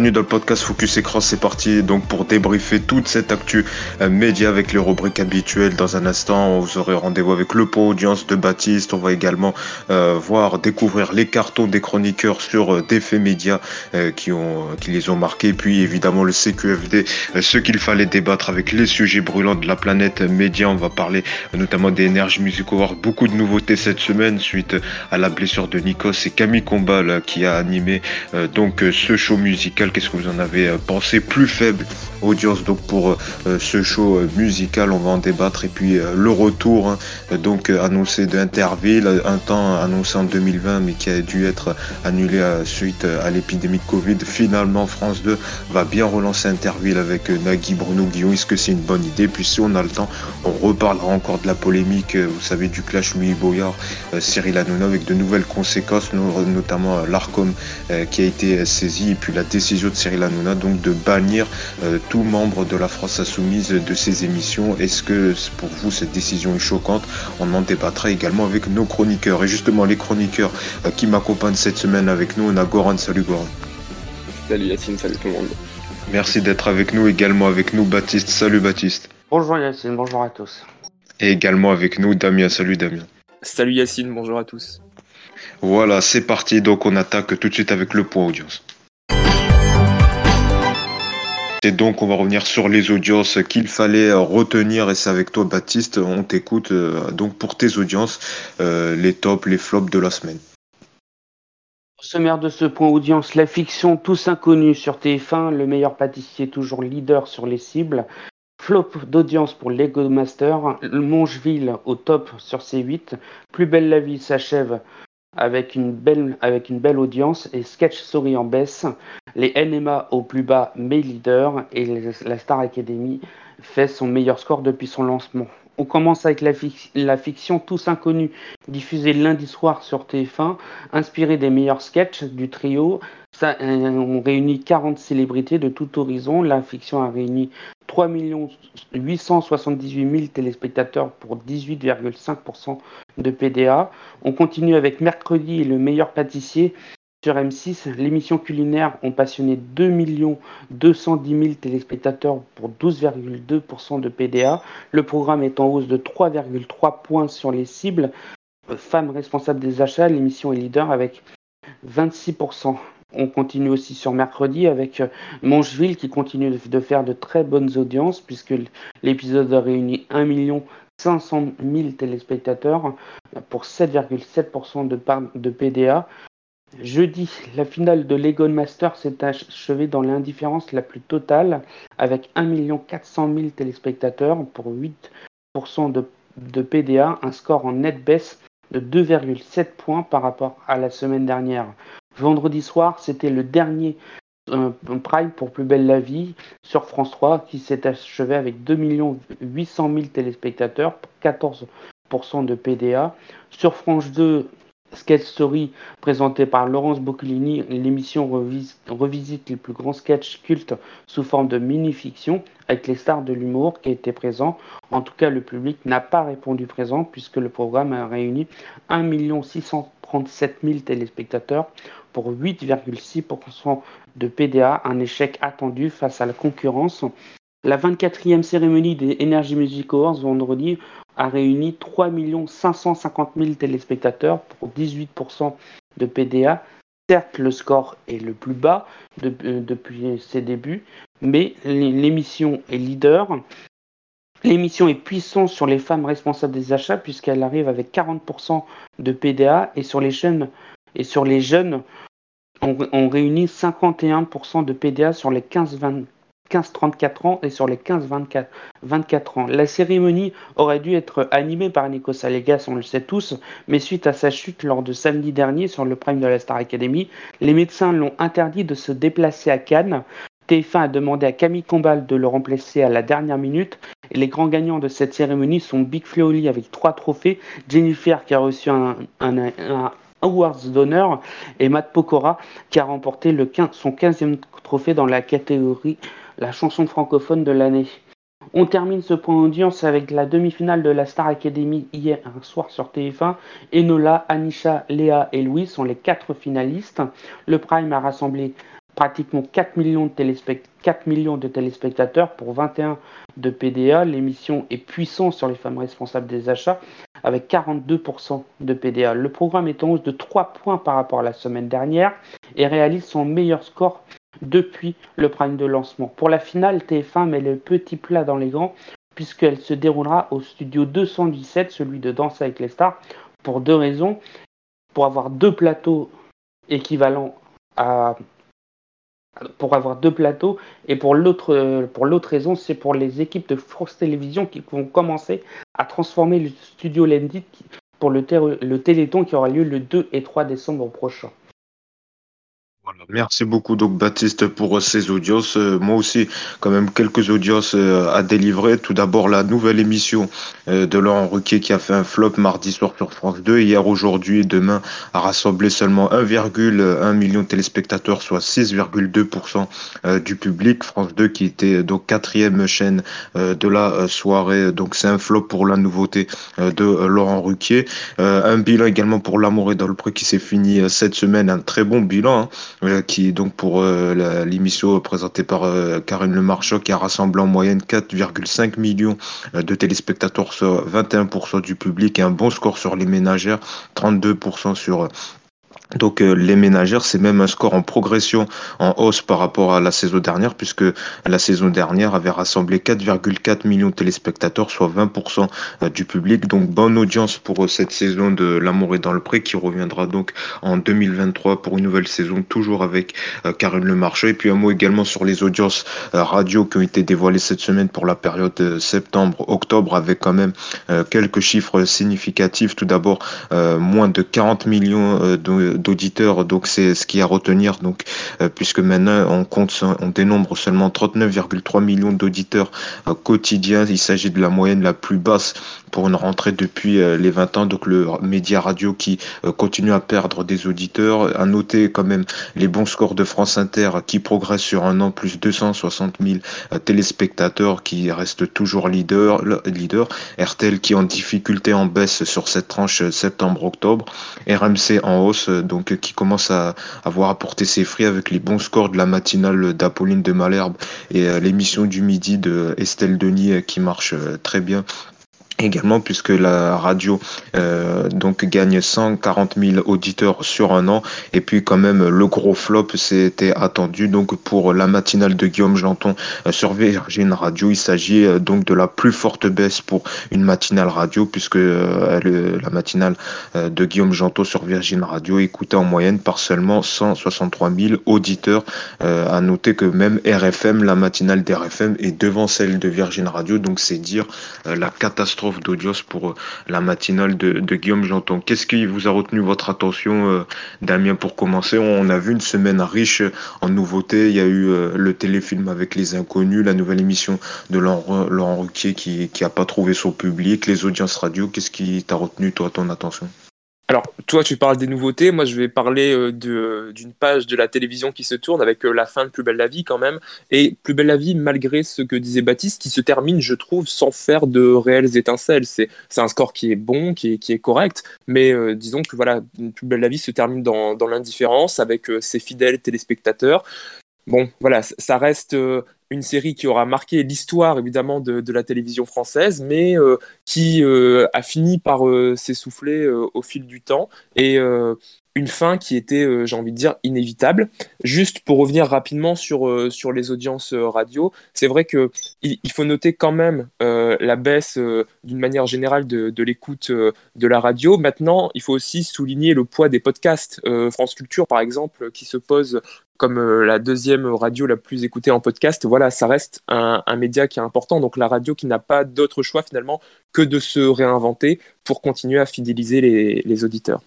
Bienvenue dans le podcast Focus Écran, c'est parti donc pour débriefer toute cette actu euh, média avec les rubriques habituelles. Dans un instant, vous aurez rendez-vous avec le pot audience de Baptiste. On va également euh, voir, découvrir les cartons des chroniqueurs sur euh, des faits médias qui, ont, qui les ont marqués. Puis évidemment le CQFD, ce qu'il fallait débattre avec les sujets brûlants de la planète média. On va parler notamment des Energy Music Awards. Beaucoup de nouveautés cette semaine suite à la blessure de Nikos et Camille Combal qui a animé donc ce show musical Qu'est-ce que vous en avez euh, pensé Plus faible? Audience donc pour euh, ce show euh, musical, on va en débattre. Et puis euh, le retour hein, donc euh, annoncé d'Interville, un temps annoncé en 2020 mais qui a dû être annulé euh, suite euh, à l'épidémie de Covid. Finalement, France 2 va bien relancer Interville avec euh, Nagui, Bruno Guillon. Est-ce que c'est une bonne idée? Puis si on a le temps, on reparlera encore de la polémique, euh, vous savez, du clash Louis Boyard, euh, Cyril Hanouna avec de nouvelles conséquences, no- notamment euh, l'ARCOM euh, qui a été euh, saisi et puis la décision de Cyril Hanouna donc de bannir euh, tout membre de la France Insoumise de ses émissions. Est-ce que pour vous cette décision est choquante? On en débattra également avec nos chroniqueurs. Et justement les chroniqueurs euh, qui m'accompagnent cette semaine avec nous, on a Goran. Salut Goran. Salut Yacine, salut tout le monde. Merci d'être avec nous. Également avec nous Baptiste. Salut Baptiste. Bonjour Yacine, bonjour à tous. Et également avec nous Damien. Salut Damien. Salut Yacine, bonjour à tous. Voilà, c'est parti. Donc on attaque tout de suite avec le point audience. Et donc on va revenir sur les audiences qu'il fallait euh, retenir et c'est avec toi Baptiste, on t'écoute euh, donc pour tes audiences, euh, les tops, les flops de la semaine. Sommaire de ce point audience, la fiction Tous Inconnus sur TF1, le meilleur pâtissier toujours leader sur les cibles. Flop d'audience pour Lego Master, le Mongeville au top sur C8. Plus belle la vie s'achève avec une belle, audience et Sketch Story en baisse. Les NMA au plus bas mais leader et la Star Academy fait son meilleur score depuis son lancement. On commence avec la, fic- la fiction Tous Inconnus, diffusée lundi soir sur TF1, inspirée des meilleurs sketchs du trio. Euh, on réunit 40 célébrités de tout horizon. La fiction a réuni 3 878 000 téléspectateurs pour 18,5% de PDA. On continue avec Mercredi et le meilleur pâtissier sur M6. L'émission culinaire ont passionné 2 210 000 téléspectateurs pour 12,2% de PDA. Le programme est en hausse de 3,3 points sur les cibles. Femmes responsables des achats, l'émission est leader avec 26%. On continue aussi sur mercredi avec euh, Mongeville qui continue de- faire de très bonnes audiences puisque l'épisode a réuni 1 500 000 téléspectateurs pour 7,7% de PDA. Jeudi, la finale de Lego Master s'est achevée dans l'indifférence la plus totale avec 1 400 000 téléspectateurs pour 8% de, de PDA, un score en nette baisse de 2,7 points par rapport à la semaine dernière. Vendredi soir, c'était le dernier euh, Prime pour Plus Belle la Vie sur France 3 qui s'est achevé avec 2 800 000 téléspectateurs pour 14% de PDA. Sur France 2, Sketch Story présenté par Laurence Boccolini, l'émission revis- revisite les plus grands sketchs cultes sous forme de mini-fiction avec les stars de l'humour qui étaient présents. En tout cas, le public n'a pas répondu présent puisque le programme a réuni 1 637 000 téléspectateurs pour 8,6% de PDA, un échec attendu face à la concurrence. La 24e cérémonie des Energy Music Awards vendredi a réuni 3 550 000 téléspectateurs pour 18% de PDA. Certes, le score est le plus bas euh, depuis ses débuts, mais l'émission est leader. L'émission est puissante sur les femmes responsables des achats puisqu'elle arrive avec 40% de PDA et sur les jeunes et sur les jeunes on, réunit 51% de PDA sur les 15-20 15-34 ans et sur les 15-24 24 ans. La cérémonie aurait dû être animée par Nico Salegas, on le sait tous, mais suite à sa chute lors de samedi dernier sur le prime de la Star Academy, les médecins l'ont interdit de se déplacer à Cannes. TF1 a demandé à Camille Combal de le remplacer à la dernière minute. Et les grands gagnants de cette cérémonie sont Big Fleoli avec trois trophées, Jennifer qui a reçu un Awards d'honneur et Matt Pokora qui a remporté le 15 son 15e trophée dans la catégorie la chanson francophone de l'année. On termine ce point audience avec la demi-finale de la Star Academy hier un soir sur TF1. Enola, Anisha, Léa et Louis sont les quatre finalistes. Le Prime a rassemblé pratiquement 4 millions, de 4 millions de téléspectateurs pour 21 de PDA. L'émission est puissante sur les femmes responsables des achats avec 42% de PDA. Le programme est en hausse de 3 points par rapport à la semaine dernière et réalise son meilleur score depuis le prime de lancement. Pour la finale, TF1 met le petit plat dans les grands puisqu'elle se déroulera au studio 217, celui de Danse avec les stars, pour deux raisons. Pour avoir deux plateaux équivalents à pour avoir deux plateaux et pour l'autre pour l'autre raison c'est pour les équipes de France Télévisions qui vont commencer à transformer le studio Lendit pour le, le Téléthon qui aura lieu le 2 et 3 décembre prochain. Merci beaucoup donc Baptiste pour euh, ces audios. Euh, moi aussi, quand même quelques audios euh, à délivrer. Tout d'abord la nouvelle émission de Laurent Ruquier qui a fait un flop mardi soir sur France 2. Hier, aujourd'hui et demain a rassemblé seulement 1,1 million de téléspectateurs, soit 6,2% du public. France 2 qui était donc quatrième chaîne de la soirée. Donc c'est un flop pour la nouveauté de Laurent Ruquier. Un bilan également pour L'amour et dans le qui s'est fini cette semaine. Un très bon bilan. Hein qui donc pour euh, l'émission présentée par euh, Karine Le Marchand, qui a rassemblé en moyenne 4,5 millions euh, de téléspectateurs, soit 21% du public, et un bon score sur les ménagères, 32% sur donc euh, les ménagères, c'est même un score en progression, en hausse par rapport à la saison dernière, puisque la saison dernière avait rassemblé 4,4 millions de téléspectateurs, soit 20% euh, du public. Donc bonne audience pour euh, cette saison de L'amour est dans le pré, qui reviendra donc en 2023 pour une nouvelle saison, toujours avec Karine Le Marchand. Et puis un mot également sur les audiences radio qui ont été dévoilées cette semaine pour la période septembre-octobre, avec quand même quelques chiffres significatifs. Tout d'abord, moins de 40 millions de d'auditeurs, donc c'est ce qui est à retenir, donc euh, puisque maintenant on compte, on dénombre seulement 39,3 millions d'auditeurs euh, quotidiens. Il s'agit de la moyenne la plus basse pour une rentrée depuis euh, les 20 ans. Donc le média radio qui continue à perdre des auditeurs. À noter quand même les bons scores de France Inter qui progressent sur un an, plus 260 000 téléspectateurs qui reste toujours leader. leader. RTL qui est en difficulté en baisse sur cette tranche septembre-octobre. RMC en hausse donc qui commence à avoir apporté ses fruits avec les bons scores de la matinale d'Apolline de Malherbe et euh, l'émission du midi de Estelle Denis euh, qui marche euh, très bien également puisque la radio euh, donc gagne 140 000 auditeurs sur un an. Et puis quand même le gros flop c'était attendu donc pour la matinale de Guillaume Janton euh, sur Virgin Radio. Il s'agit euh, donc de la plus forte baisse pour une matinale radio puisque la matinale de Guillaume Janton sur Virgin Radio écoutait en moyenne par seulement 163 000 auditeurs. À noter que même RFM la matinale d'RFM est devant celle de Virgin Radio. Donc c'est dire la catastrophe d'audience pour euh, la matinale de, Guillaume Janton. Qu'est-ce qui vous a retenu votre attention, euh, Damien, pour commencer? On a vu une semaine riche en nouveautés. Il y a eu euh, le téléfilm avec les inconnus, la nouvelle émission de Laurent, Laurent qui n'a pas trouvé son public, les audiences radio. Qu'est-ce qui t'a retenu, toi, ton attention? Alors, toi, tu parles des nouveautés. Moi, je vais parler euh, d'une page de la télévision qui se tourne avec euh, la fin de Plus belle la vie quand même. Et Plus belle la vie, malgré ce que disait Baptiste, qui se termine, je trouve, sans faire de réelles étincelles. C'est un score qui est bon, qui est, correct. Mais euh, disons que voilà, Plus belle la vie se termine dans, dans l'indifférence avec ses fidèles téléspectateurs. Bon, voilà, ça reste une série qui aura marqué l'histoire évidemment de, la télévision française, mais euh, qui euh, a fini par euh, s'essouffler au fil du temps et une fin qui était, j'ai envie de dire, inévitable. Juste pour revenir rapidement sur, sur les audiences radio, c'est vrai que il, faut noter quand même la baisse d'une manière générale de, de l'écoute de la radio. Maintenant, il faut aussi souligner le poids des podcasts. France Culture, par exemple, qui se pose comme euh, la deuxième radio la plus écoutée en podcast, voilà, ça reste un, média qui est important. Donc la radio qui n'a pas d'autre choix finalement que de se réinventer pour continuer à fidéliser les, auditeurs.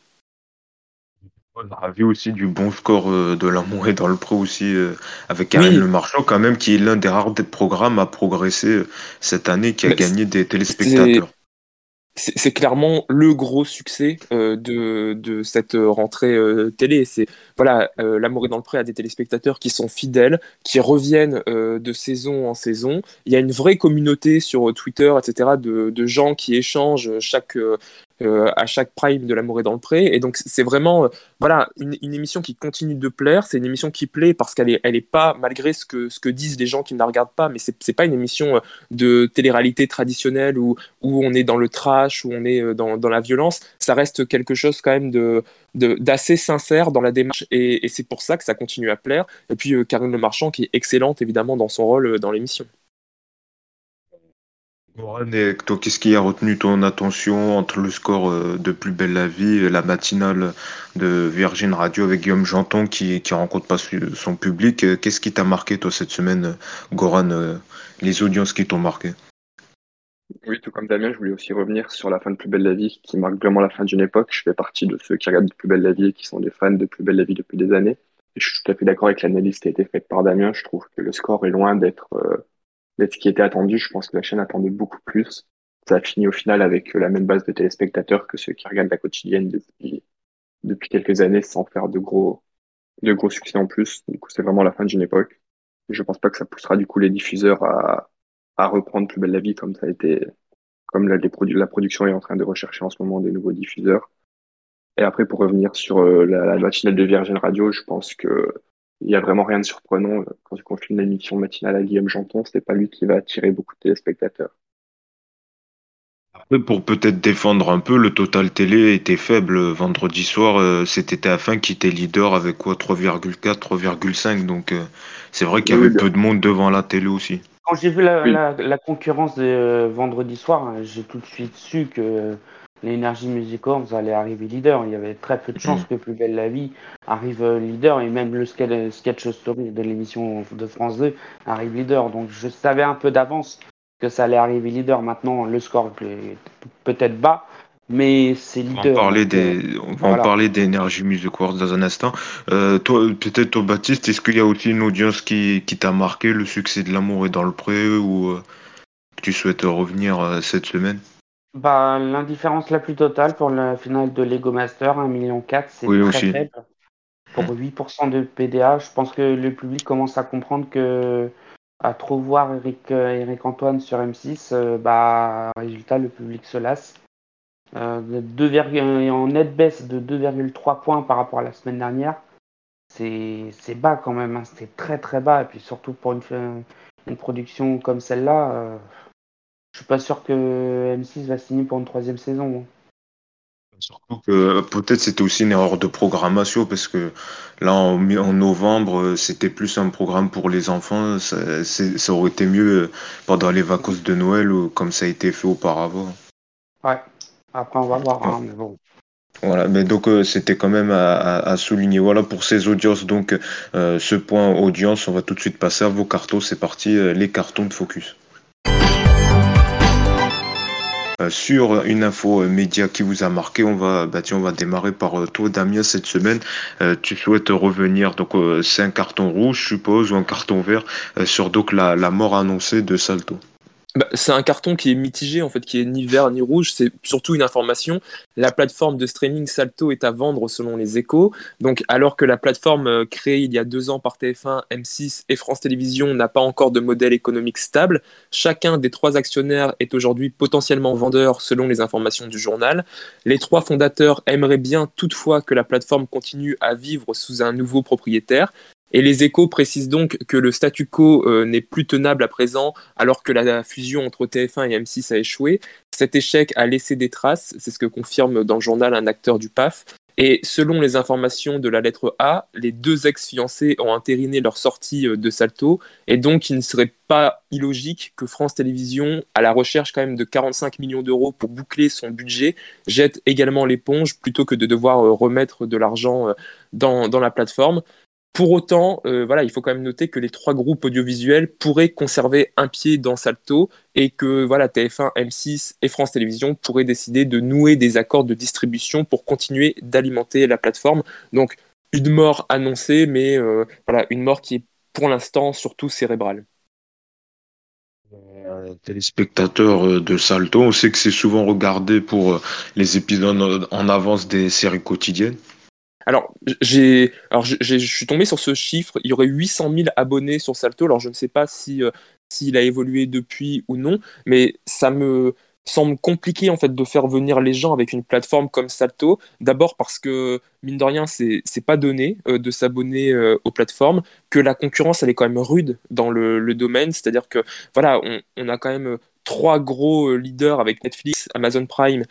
On a vu aussi du bon score euh, de l'amour et dans le pro aussi euh, avec Karine Le Marchand quand même qui est l'un des rares programmes à progresser cette année qui a gagné des téléspectateurs c'est clairement le gros succès euh, de, de, cette rentrée euh, télé. C'est voilà, euh, L'amour est dans le pré à des téléspectateurs qui sont fidèles, qui reviennent de saison en saison. Il y a une vraie communauté sur Twitter, etc., de, de gens qui échangent chaque euh, à chaque prime de l'amour est dans le pré. Et donc c'est vraiment voilà une, émission qui continue de plaire. C'est une émission qui plaît parce qu'elle est, elle est pas malgré ce que ce que disent les gens qui ne la regardent pas, mais c'est c'est pas une émission de télé-réalité traditionnelle où où on est dans le trash, où on est dans, dans la violence. Ça reste quelque chose quand même de d'assez sincère dans la démarche et, c'est pour ça que ça continue à plaire. Et puis Karine Le Marchand qui est excellente évidemment dans son rôle dans l'émission. Goran, toi, qu'est-ce qui a retenu ton attention entre le score euh, de Plus belle la vie et la matinale de Virgin Radio avec Guillaume Janton qui qui rencontre pas son public? Euh, Qu'est-ce qui t'a marqué toi cette semaine, euh, Goran Les audiences qui t'ont marqué? Oui, tout comme Damien, je voulais aussi revenir sur la fin de Plus belle la vie qui marque vraiment la fin d'une époque. Je fais partie de ceux qui regardent Plus belle la vie et qui sont des fans de Plus belle la vie depuis des années. Et je suis tout à fait d'accord avec l'analyse qui a été faite par Damien. Je trouve que le score est loin d'être d'être ce qui était attendu. Je pense que la chaîne attendait beaucoup plus. Ça a fini au final avec la même base de téléspectateurs que ceux qui regardent la quotidienne depuis, depuis quelques années sans faire de gros, de gros succès en plus. Du coup, c'est vraiment la fin d'une époque. je pense pas que ça poussera du coup les diffuseurs à, à reprendre Plus belle la vie comme ça a été, comme la, la production est en train de rechercher en ce moment des nouveaux diffuseurs. Et après, pour revenir sur euh, la, la matinale de Virgin Radio, je pense que il y a vraiment rien de surprenant euh, quand tu confies une émission matinale à Guillaume Janton, c'est pas lui qui va attirer beaucoup de téléspectateurs. Après, pour peut-être défendre un peu, le total télé était faible vendredi soir. Euh, c'était TF1 qui était leader avec quoi 3,4, 3,5. Donc euh, c'est vrai qu'il y avait peu de monde devant la télé aussi. Quand j'ai vu la, concurrence de vendredi soir, j'ai tout de suite su que l'énergie Music allait arriver leader. Il y avait très peu de chances que Plus Belle la Vie arrive leader et même le sketch story de l'émission de France 2 arrive leader. Donc je savais un peu d'avance que ça allait arriver leader. Maintenant, le score est peut-être bas, mais c'est leader. On va en parler des, euh, on va en parler d'énergie Music dans un instant. Euh, toi, peut-être toi, Baptiste, est-ce qu'il y a aussi une audience qui, qui t'a marqué, le succès de l'amour est dans le pré ou euh, tu souhaites revenir cette semaine? Bah, l'indifférence la plus totale pour la finale de Lego Master, 1,4 million, c'est très faible. Pour 8% de PDA, je pense que le public commence à comprendre que à trop voir Eric, euh, Eric Antoine sur M6, euh, bah, résultat, le public se lasse. Euh, en net baisse de 2,3 points par rapport à la semaine dernière. C'est bas quand même, hein. c'est très très bas. Et puis surtout pour une, une production comme celle-là, euh, je suis pas sûr que M6 va signer pour une troisième saison. Surtout que peut-être c'était aussi une erreur de programmation parce que là en, novembre c'était plus un programme pour les enfants. Ça, aurait été mieux pendant les vacances de Noël ou comme ça a été fait auparavant. Ouais, après on va voir. Hein, mais bon. Voilà, mais donc euh, c'était quand même à, souligner. Voilà pour ces audiences. Donc euh, ce point audience, on va tout de suite passer à vos cartons. C'est parti, euh, les cartons de focus. Euh, sur une info euh, média qui vous a marqué. On va, bah on va démarrer par euh, toi, Damien, cette semaine. tu souhaites revenir, donc c'est un carton rouge, je suppose, ou un carton vert, sur donc la mort annoncée de Salto. Bah, c'est un carton qui est mitigé, en fait, qui est ni vert ni rouge. C'est surtout une information. La plateforme de streaming Salto est à vendre selon les échos. Donc, alors que la plateforme euh, créée il y a deux ans par TF1, M6 et France Télévisions n'a pas encore de modèle économique stable, chacun des trois actionnaires est aujourd'hui potentiellement vendeur selon les informations du journal. Les trois fondateurs aimeraient bien toutefois que la plateforme continue à vivre sous un nouveau propriétaire. Et les échos précisent donc que le statu quo euh, n'est plus tenable à présent alors que la fusion entre TF1 et M6 a échoué. Cet échec a laissé des traces, c'est ce que confirme dans le journal un acteur du PAF. Et selon les informations de la lettre A, les deux ex-fiancés ont intériné leur sortie euh, de Salto, et donc il ne serait pas illogique que France Télévisions, à la recherche quand même de 45 millions d'euros pour boucler son budget, jette également l'éponge plutôt que de devoir euh, remettre de l'argent dans, dans la plateforme. Pour autant, euh, il faut quand même noter que les trois groupes audiovisuels pourraient conserver un pied dans Salto et que voilà, TF1, M6 et France Télévisions pourraient décider de nouer des accords de distribution pour continuer d'alimenter la plateforme. Donc une mort annoncée, mais euh, une mort qui est pour l'instant surtout cérébrale. euh, de Salto, on sait que c'est souvent regardé pour les épisodes en avance des séries quotidiennes. Alors, j'ai, alors je suis tombé sur ce chiffre. Il y aurait 800 000 abonnés sur Salto. Alors, je ne sais pas si euh, s'il a évolué depuis ou non, mais ça me semble compliqué en fait de faire venir les gens avec une plateforme comme Salto. D'abord parce que mine de rien, c'est c'est pas donné euh, de s'abonner euh, aux plateformes, que la concurrence elle est quand même rude dans le, domaine, c'est-à-dire que voilà, on, a quand même trois gros leaders avec Netflix, Amazon Prime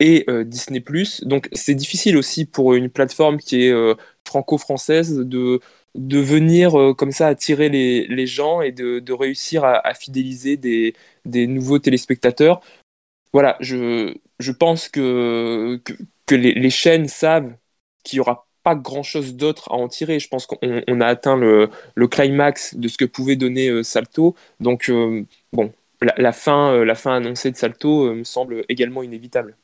et euh, Disney+. Donc c'est difficile aussi pour une plateforme qui est euh, franco-française de, de venir euh, comme ça attirer les, les gens et de, de réussir à, fidéliser des, des nouveaux téléspectateurs. Voilà, je, je pense que, que, les, chaînes savent qu'il n'y aura pas grand-chose d'autre à en tirer. Je pense qu'on on a atteint le, le, climax de ce que pouvait donner Salto. Donc, bon, la, fin, la fin annoncée de Salto me semble également inévitable.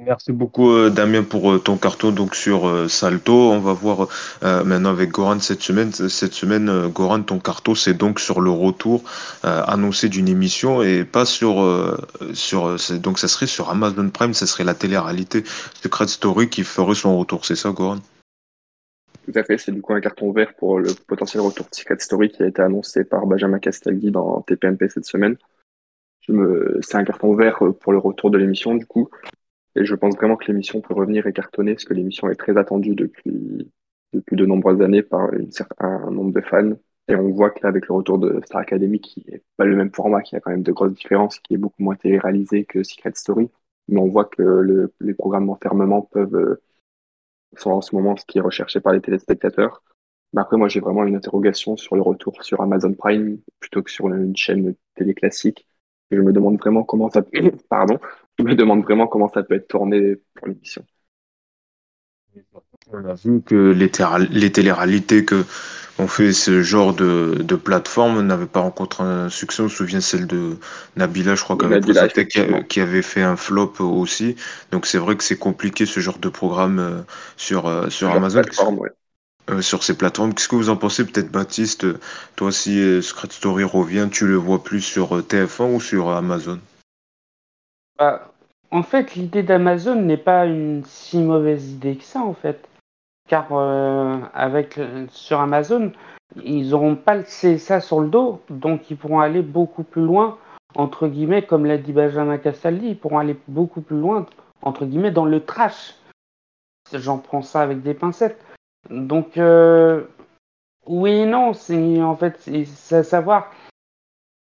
Merci beaucoup euh, Damien pour euh, ton carton donc sur euh, Salto. On va voir maintenant avec Goran cette semaine. Cette semaine, Goran, ton carton c'est donc sur le retour annoncé d'une émission et pas sur sur donc ça serait sur Amazon Prime, ça serait la télé-réalité Secret Story qui ferait son retour. C'est ça, Goran? Tout à fait. C'est du coup un carton vert pour le potentiel retour de Secret Story qui a été annoncé par Benjamin Castaldi dans TPMP cette semaine. C'est un carton vert pour le retour de l'émission du coup. Et je pense vraiment que l'émission peut revenir et cartonner, parce que l'émission est très attendue depuis, depuis de nombreuses années par une certain, un nombre de fans. Et on voit que avec le retour de Star Academy, qui est pas le même format, qui a quand même de grosses différences, qui est beaucoup moins télé-réalisé que Secret Story, mais on voit que le, les programmes d'enfermement peuvent, euh, sont en ce moment ce qui est recherché par les téléspectateurs. Mais après, moi, j'ai vraiment une interrogation sur le retour sur Amazon Prime plutôt que sur une chaîne télé classique. Je me demande vraiment comment ça, pardon, je me demande vraiment comment ça peut être tourné pour l'émission. On a vu que les, les télé-réalités que ont fait ce genre de, de plateforme n'avaient pas rencontré un succès. On se souvient celle de Nabila, je crois, Nabila, qui, qui, avait fait un flop aussi. Donc c'est vrai que c'est compliqué ce genre de programme euh, sur, euh, sur Amazon. Ouais. Euh, sur ces plateformes. Qu'est-ce que vous en pensez peut-être Baptiste? Toi si Secret Story revient, tu le vois plus sur euh, TF1 ou sur Amazon? Bah, En fait, l'idée d'Amazon n'est pas une si mauvaise idée que ça en fait. Car euh, avec sur Amazon, ils n'auront pas le CSA sur le dos, donc ils pourront aller beaucoup plus loin, entre guillemets, comme l'a dit Benjamin Castaldi, ils pourront aller beaucoup plus loin, entre guillemets, dans le trash. J'en prends ça avec des pincettes. Donc, euh, oui et non, c'est en fait, c'est savoir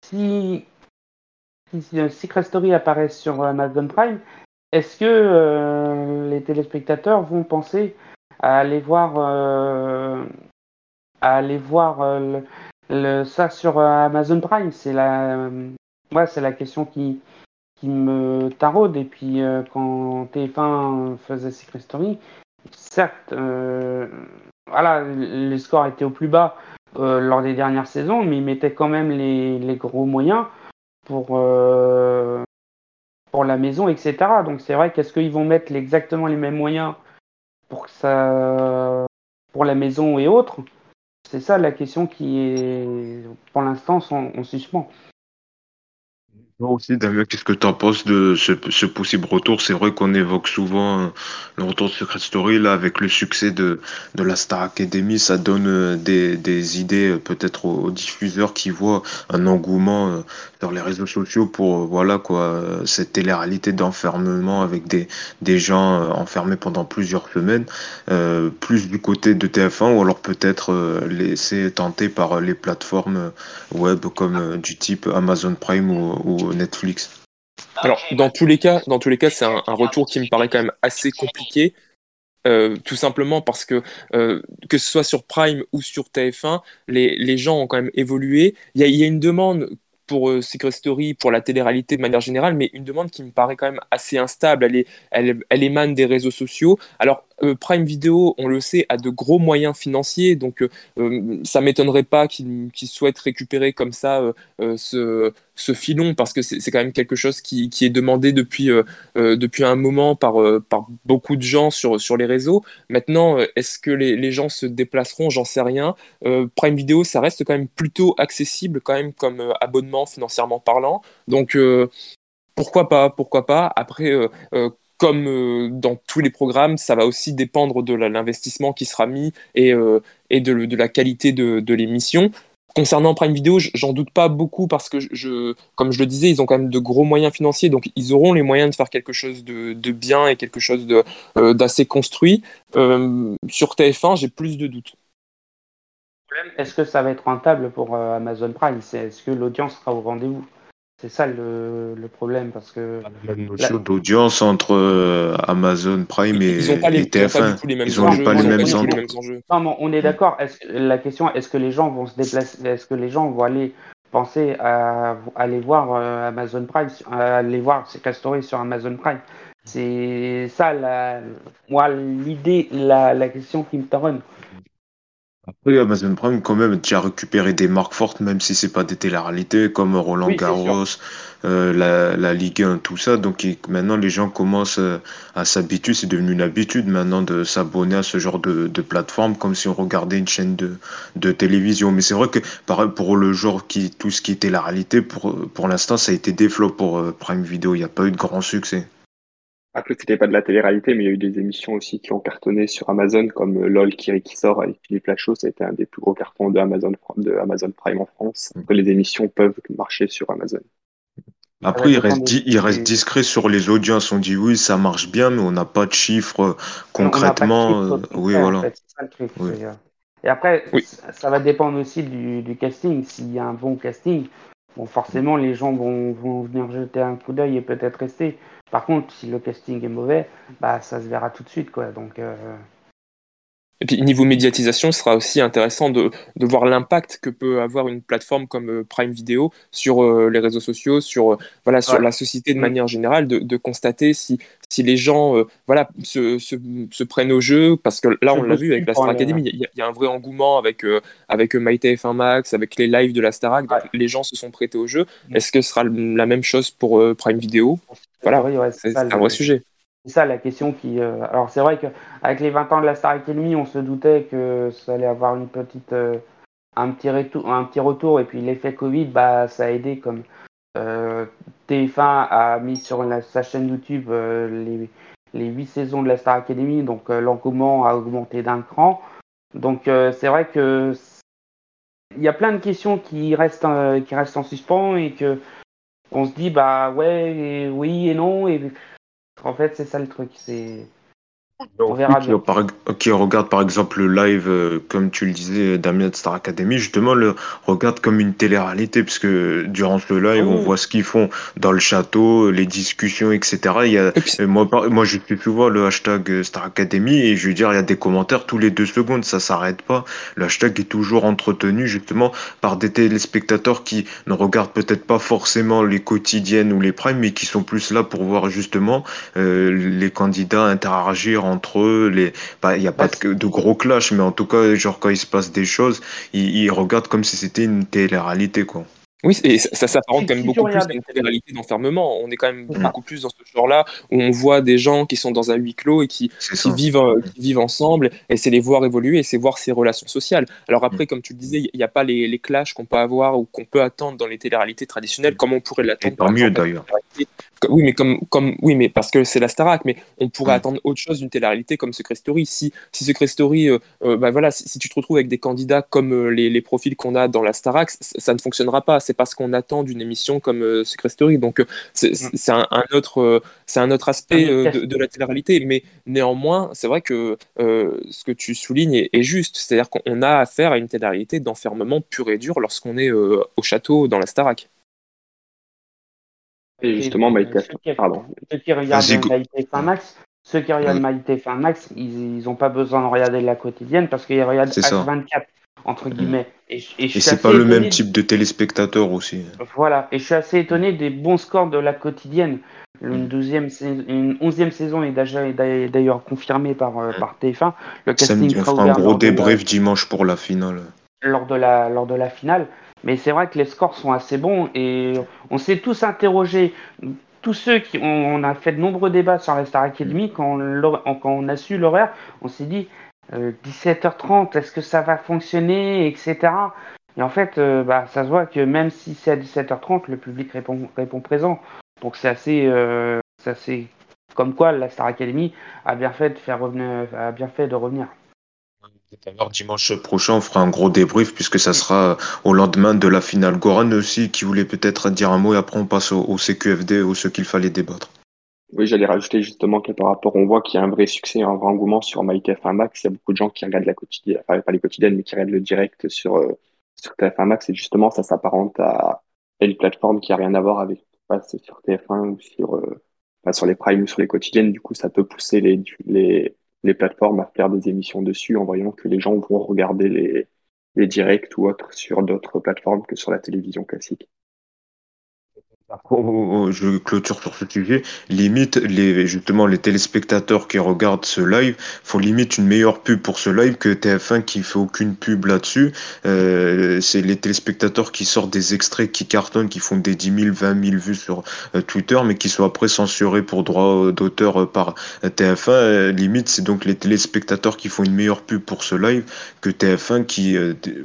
si, si Secret Story apparaît sur Amazon Prime, est-ce que euh, les téléspectateurs vont penser à aller voir, euh, euh, ça sur Amazon Prime? C'est la, ouais, la question qui, me taraude. Et puis, quand TF1 faisait Secret Story, certes, euh, voilà, les scores étaient au plus bas euh, lors des dernières saisons, mais ils mettaient quand même les gros moyens pour, euh, pour la maison, etc. Donc c'est vrai qu'est-ce qu'ils vont mettre exactement les mêmes moyens pour que ça pour la maison et autres? C'est ça la question qui est pour l'instant en suspens aussi, Damien, qu'est-ce que tu en penses de ce, ce possible retour? C'est vrai qu'on évoque souvent euh, le retour de Secret Story, là, avec le succès de, de la Star Academy, ça donne euh, des, des idées euh, peut-être aux, diffuseurs qui voient un engouement sur les réseaux sociaux pour, voilà, quoi, cette télé-réalité d'enfermement avec des, des gens enfermés pendant plusieurs semaines, plus du côté de TF1 ou alors peut-être laisser tenter par les plateformes web comme du type Amazon Prime ou Netflix Alors, dans tous les cas, dans tous les cas, c'est un, un, retour qui me paraît quand même assez compliqué. Euh, tout simplement parce que euh, que ce soit sur Prime ou sur TF1, les, les gens ont quand même évolué. Il y a, il y a une demande pour euh, Secret Story, pour la télé-réalité de manière générale, mais une demande qui me paraît quand même assez instable. Elle, est, elle, elle émane des réseaux sociaux. Alors, euh, Prime Video, on le sait, a de gros moyens financiers, donc euh, euh ça m'étonnerait pas qu'ils qu souhaitent récupérer comme ça euh, ce, filon, parce que c'est quand même quelque chose qui, est demandé depuis, depuis un moment par, beaucoup de gens sur, sur les réseaux. Maintenant, est-ce que les, gens se déplaceront? J'en sais rien. Prime Video, ça reste quand même plutôt accessible quand même comme abonnement financièrement parlant, donc pourquoi pas, pourquoi pas. Après, comme euh, dans tous les programmes, ça va aussi dépendre de l'investissement qui sera mis et, euh, de, la qualité de, l'émission. concernant Prime Video, j'en doute pas beaucoup parce que, comme je le disais, ils ont quand même de gros moyens financiers, donc ils auront les moyens de faire quelque chose de, bien et quelque chose euh, d'assez construit. Sur TF1, j'ai plus de doutes. Est-ce que ça va être rentable pour Amazon Prime? Est-ce que l'audience sera au rendez-vous? C'est ça le, problème parce que la notion d'audience entre euh, Amazon Prime et, ils ont pas les, TF1. Ils n'ont pas, les, mêmes, enjeux. Non, on est d'accord. la question, est-ce que les gens vont se déplacer Est-ce que les gens vont aller penser à, aller voir euh, Amazon Prime, à aller voir ces story sur Amazon Prime? C'est ça, la, moi, l'idée, la, la question qui me taronne. Après, Amazon Prime, quand même, tu as récupéré des marques fortes, même si c'est pas des télé-réalités, comme Roland Garros, euh, la, la, Ligue 1, tout ça. Donc maintenant, les gens commencent euh, à s'habituer. C'est devenu une habitude maintenant de s'abonner à ce genre de, de plateforme, comme si on regardait une chaîne de, de télévision. Mais c'est vrai que pour le genre qui, tout ce qui était la réalité, pour, pour l'instant, ça a été des flops pour euh, Prime Video. Il n'y a pas eu de grand succès. Après, c'était pas de la télé-réalité, mais il y a eu des émissions aussi qui ont cartonné sur Amazon, comme euh, LOL Kiri qui sort avec Philippe Lachaud. Ça a été un des plus gros cartons de Amazon, de Amazon Prime en France. Mm. Après, les émissions peuvent marcher sur Amazon. Après, il reste, il reste discret sur les audiences. On dit oui, ça marche bien, mais on n'a pas de chiffres concrètement. oui, voilà. Et après, ça va dépendre aussi du, du casting. S'il y a un bon casting, bon, forcément, les gens vont, venir jeter un coup d'œil et peut-être rester. Par contre, si le casting est mauvais, bah, ça se verra tout de suite. Quoi. Donc, euh, Et puis, niveau médiatisation, ce sera aussi intéressant de, de voir l'impact que peut avoir une plateforme comme euh, Prime Video sur euh, les réseaux sociaux, sur, voilà, sur la société de mm. manière générale, de, de constater si, si les gens voilà, se, se, se, prennent au jeu, parce que là, on l'a vu avec la Star Academy, il y, a un vrai engouement avec, avec Maïté F1 Max, avec les lives de la Starac, les gens se sont prêtés au jeu. Mm. Est-ce que ce sera la même chose pour Prime Video? Voilà, c'est un vrai sujet. C'est ça la question qui. Euh, alors c'est vrai qu'avec les 20 ans de la Star Academy, on se doutait que ça allait avoir une petite, euh, un, petit retour, un petit retour, et puis l'effet Covid, bah, ça a aidé comme euh, TF1 a mis sur sa chaîne YouTube les, les 8 saisons de la Star Academy, donc l'engouement a augmenté d'un cran. Donc c'est vrai que il y a plein de questions qui restent, qui restent en suspens et que on se dit bah ouais, oui et non. Et en fait, c'est ça le truc. C'est on verra qui, qui, regarde par exemple le live, euh, comme tu le disais, Damien de Star Academy, justement, le regarde comme une télé-réalité, parce que durant ce live, on oh. voit ce qu'ils font dans le château, les discussions, etc. Il y a, euh, moi, moi, je suis voir le hashtag euh, Star Academy, et je veux dire, il y a des commentaires tous les deux secondes, ça s'arrête pas. Le hashtag est toujours entretenu, justement, par des téléspectateurs qui ne regardent peut-être pas forcément les quotidiennes ou les primes, mais qui sont plus là pour voir justement les candidats interagir entre eux. Les, bah, il n'y a pas de, de, gros clash, mais en tout cas, genre quand il se passe des choses, ils, ils regardent comme si c'était une télé-réalité, quoi. Oui, et ça, s'apparente quand même beaucoup plus à une réalité d'enfermement. On est quand même beaucoup plus dans ce genre-là où on voit des gens qui sont dans un huis clos et qui, vivent, euh, vivent ensemble et c'est les voir évoluer et c'est voir ces relations sociales. Alors après, mm. comme tu le disais, il n'y a pas les, les clashs qu'on peut avoir ou qu'on peut attendre dans les télé-réalités traditionnelles comme on pourrait l'attendre. Tant mieux d'ailleurs. Oui, mais comme, comme, oui, mais parce que c'est la Starac, mais on pourrait mm. attendre autre chose d'une télé-réalité comme Secret Story. Si, si Secret Story, euh, euh, bah voilà, si, tu te retrouves avec des candidats comme euh, les, les, profils qu'on a dans la Starac, ça ne fonctionnera pas. C'est parce qu'on attend d'une émission comme Secret Story. Donc, c'est mm. un, autre, c'est un autre aspect de, la télé-réalité. Mais néanmoins, c'est vrai que ce que tu soulignes est, est juste. C'est-à-dire qu'on a affaire à une télé-réalité d'enfermement pur et dur lorsqu'on est au château dans la Starac. Et justement, Maïté pardon. Ceux qui regardent Maïté Fin Max, ceux qui regardent Maïté Fin Max, ils n'ont pas besoin de regarder la quotidienne parce qu'ils regardent H24 entre mm. guillemets. Et, et, c'est pas le même type de téléspectateur aussi. Voilà, et je suis assez étonné des bons scores de la quotidienne. Une, mm. douzième, une onzième saison est d'ailleurs confirmée par, euh, mm. par TF1. Le casting on fera un gros débrief dimanche pour la finale. Lors de la, lors de la finale. Mais c'est vrai que les scores sont assez bons et on s'est tous interrogés. Tous ceux qui ont, on a fait de nombreux débats sur la Star Academy, quand on, quand on a su l'horaire, on s'est dit 17h30, euh, est-ce que ça va fonctionner, etc. Et en fait, euh, bah, ça se voit que même si c'est à 17h30, le public répond, répond présent. Donc c'est assez, euh, assez comme quoi la Star Academy a bien fait de faire revenir, a bien fait de revenir. Alors dimanche prochain, on fera un gros débrief puisque ça sera au lendemain de la finale. Goran aussi qui voulait peut-être dire un mot et après on passe au, CQFD ou ce qu'il fallait débattre. Oui, j'allais rajouter justement que par rapport, on voit qu'il y a un vrai succès, un vrai engouement sur MyTF1 Max. Il y a beaucoup de gens qui regardent la quotidienne, enfin pas les quotidiennes, mais qui regardent le direct sur, euh, sur TF1 Max et justement ça s'apparente à une plateforme qui a rien à voir avec passe sur TF1 ou sur, euh, sur les primes ou sur les quotidiennes. Du coup, ça peut pousser les, les, les plateformes à faire des émissions dessus en voyant que les gens vont regarder les, les directs ou autres sur d'autres plateformes que sur la télévision classique. Je clôture sur ce sujet. Limite, les, justement, les téléspectateurs qui regardent ce live font limite une meilleure pub pour ce live que TF1 qui fait aucune pub là-dessus. Euh, c'est les téléspectateurs qui sortent des extraits qui cartonnent, qui font des 10 000, 20 000 vues sur euh, Twitter, mais qui sont après censurés pour droit d'auteur par TF1. Euh, limite, c'est donc les téléspectateurs qui font une meilleure pub pour ce live que TF1 qui,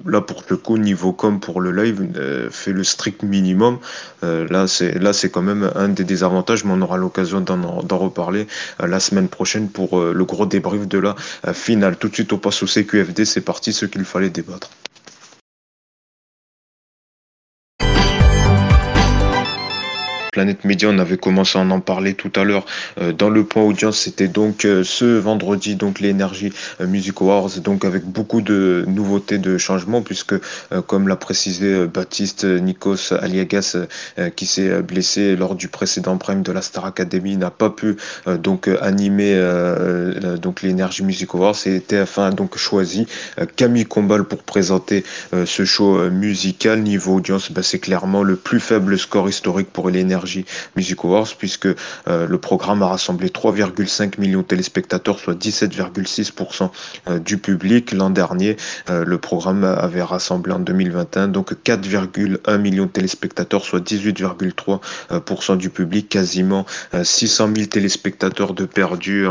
là, pour le coup, niveau com pour le live, fait le strict minimum. là, là, c'est quand même un des désavantages, mais on aura l'occasion d'en reparler euh, la semaine prochaine pour euh, le gros débrief de la euh, finale. Tout de suite, on passe au CQFD. C'est parti, ce qu'il fallait débattre. Planète Média, on avait commencé à en parler tout à l'heure euh, dans le point audience. C'était donc euh, ce vendredi, donc l'énergie euh, Music Awards, donc avec beaucoup de nouveautés, de changements, puisque comme l'a précisé Baptiste Nikos Aliagas, qui s'est blessé lors du précédent prime de la Star Academy, n'a pas pu donc animer donc l'énergie Music Awards. Et TF1 a donc choisi Camille Combal pour présenter ce show musical. Niveau audience, bah, c'est clairement le plus faible score historique pour l'énergie Music Awards, puisque euh, le programme a rassemblé 3,5 millions de téléspectateurs, soit 17,6% euh, du public. L'an dernier, euh, le programme avait rassemblé en 2021 donc 4,1 millions de téléspectateurs, soit 18,3% du public, quasiment 600 000 téléspectateurs de perdus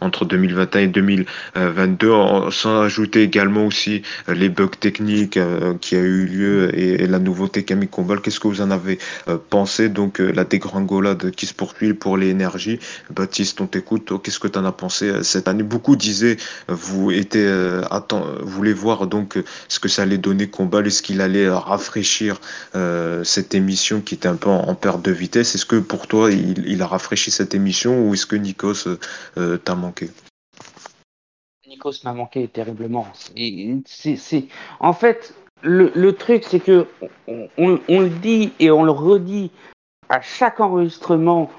entre 2021 et 2022, sans ajouter également aussi les bugs techniques qui a eu lieu et, la nouveauté Camille Combal. Qu'est-ce que vous en avez euh, penser donc euh, la dégringolade qui se poursuit pour les énergies. Baptiste, on t'écoute. Qu'est-ce que tu en as pensé euh, cette année? Beaucoup disaient, vous étiez, attend, voulez voir donc ce que ça allait donner combat, est-ce qu'il allait rafraîchir cette émission qui était un peu en, perte de vitesse. Est-ce que pour toi, il, a rafraîchi cette émission ou est-ce que Nikos t'a manqué? Nikos m'a manqué terriblement. En fait, le, truc, c'est que on, le dit et on le redit à chaque enregistrement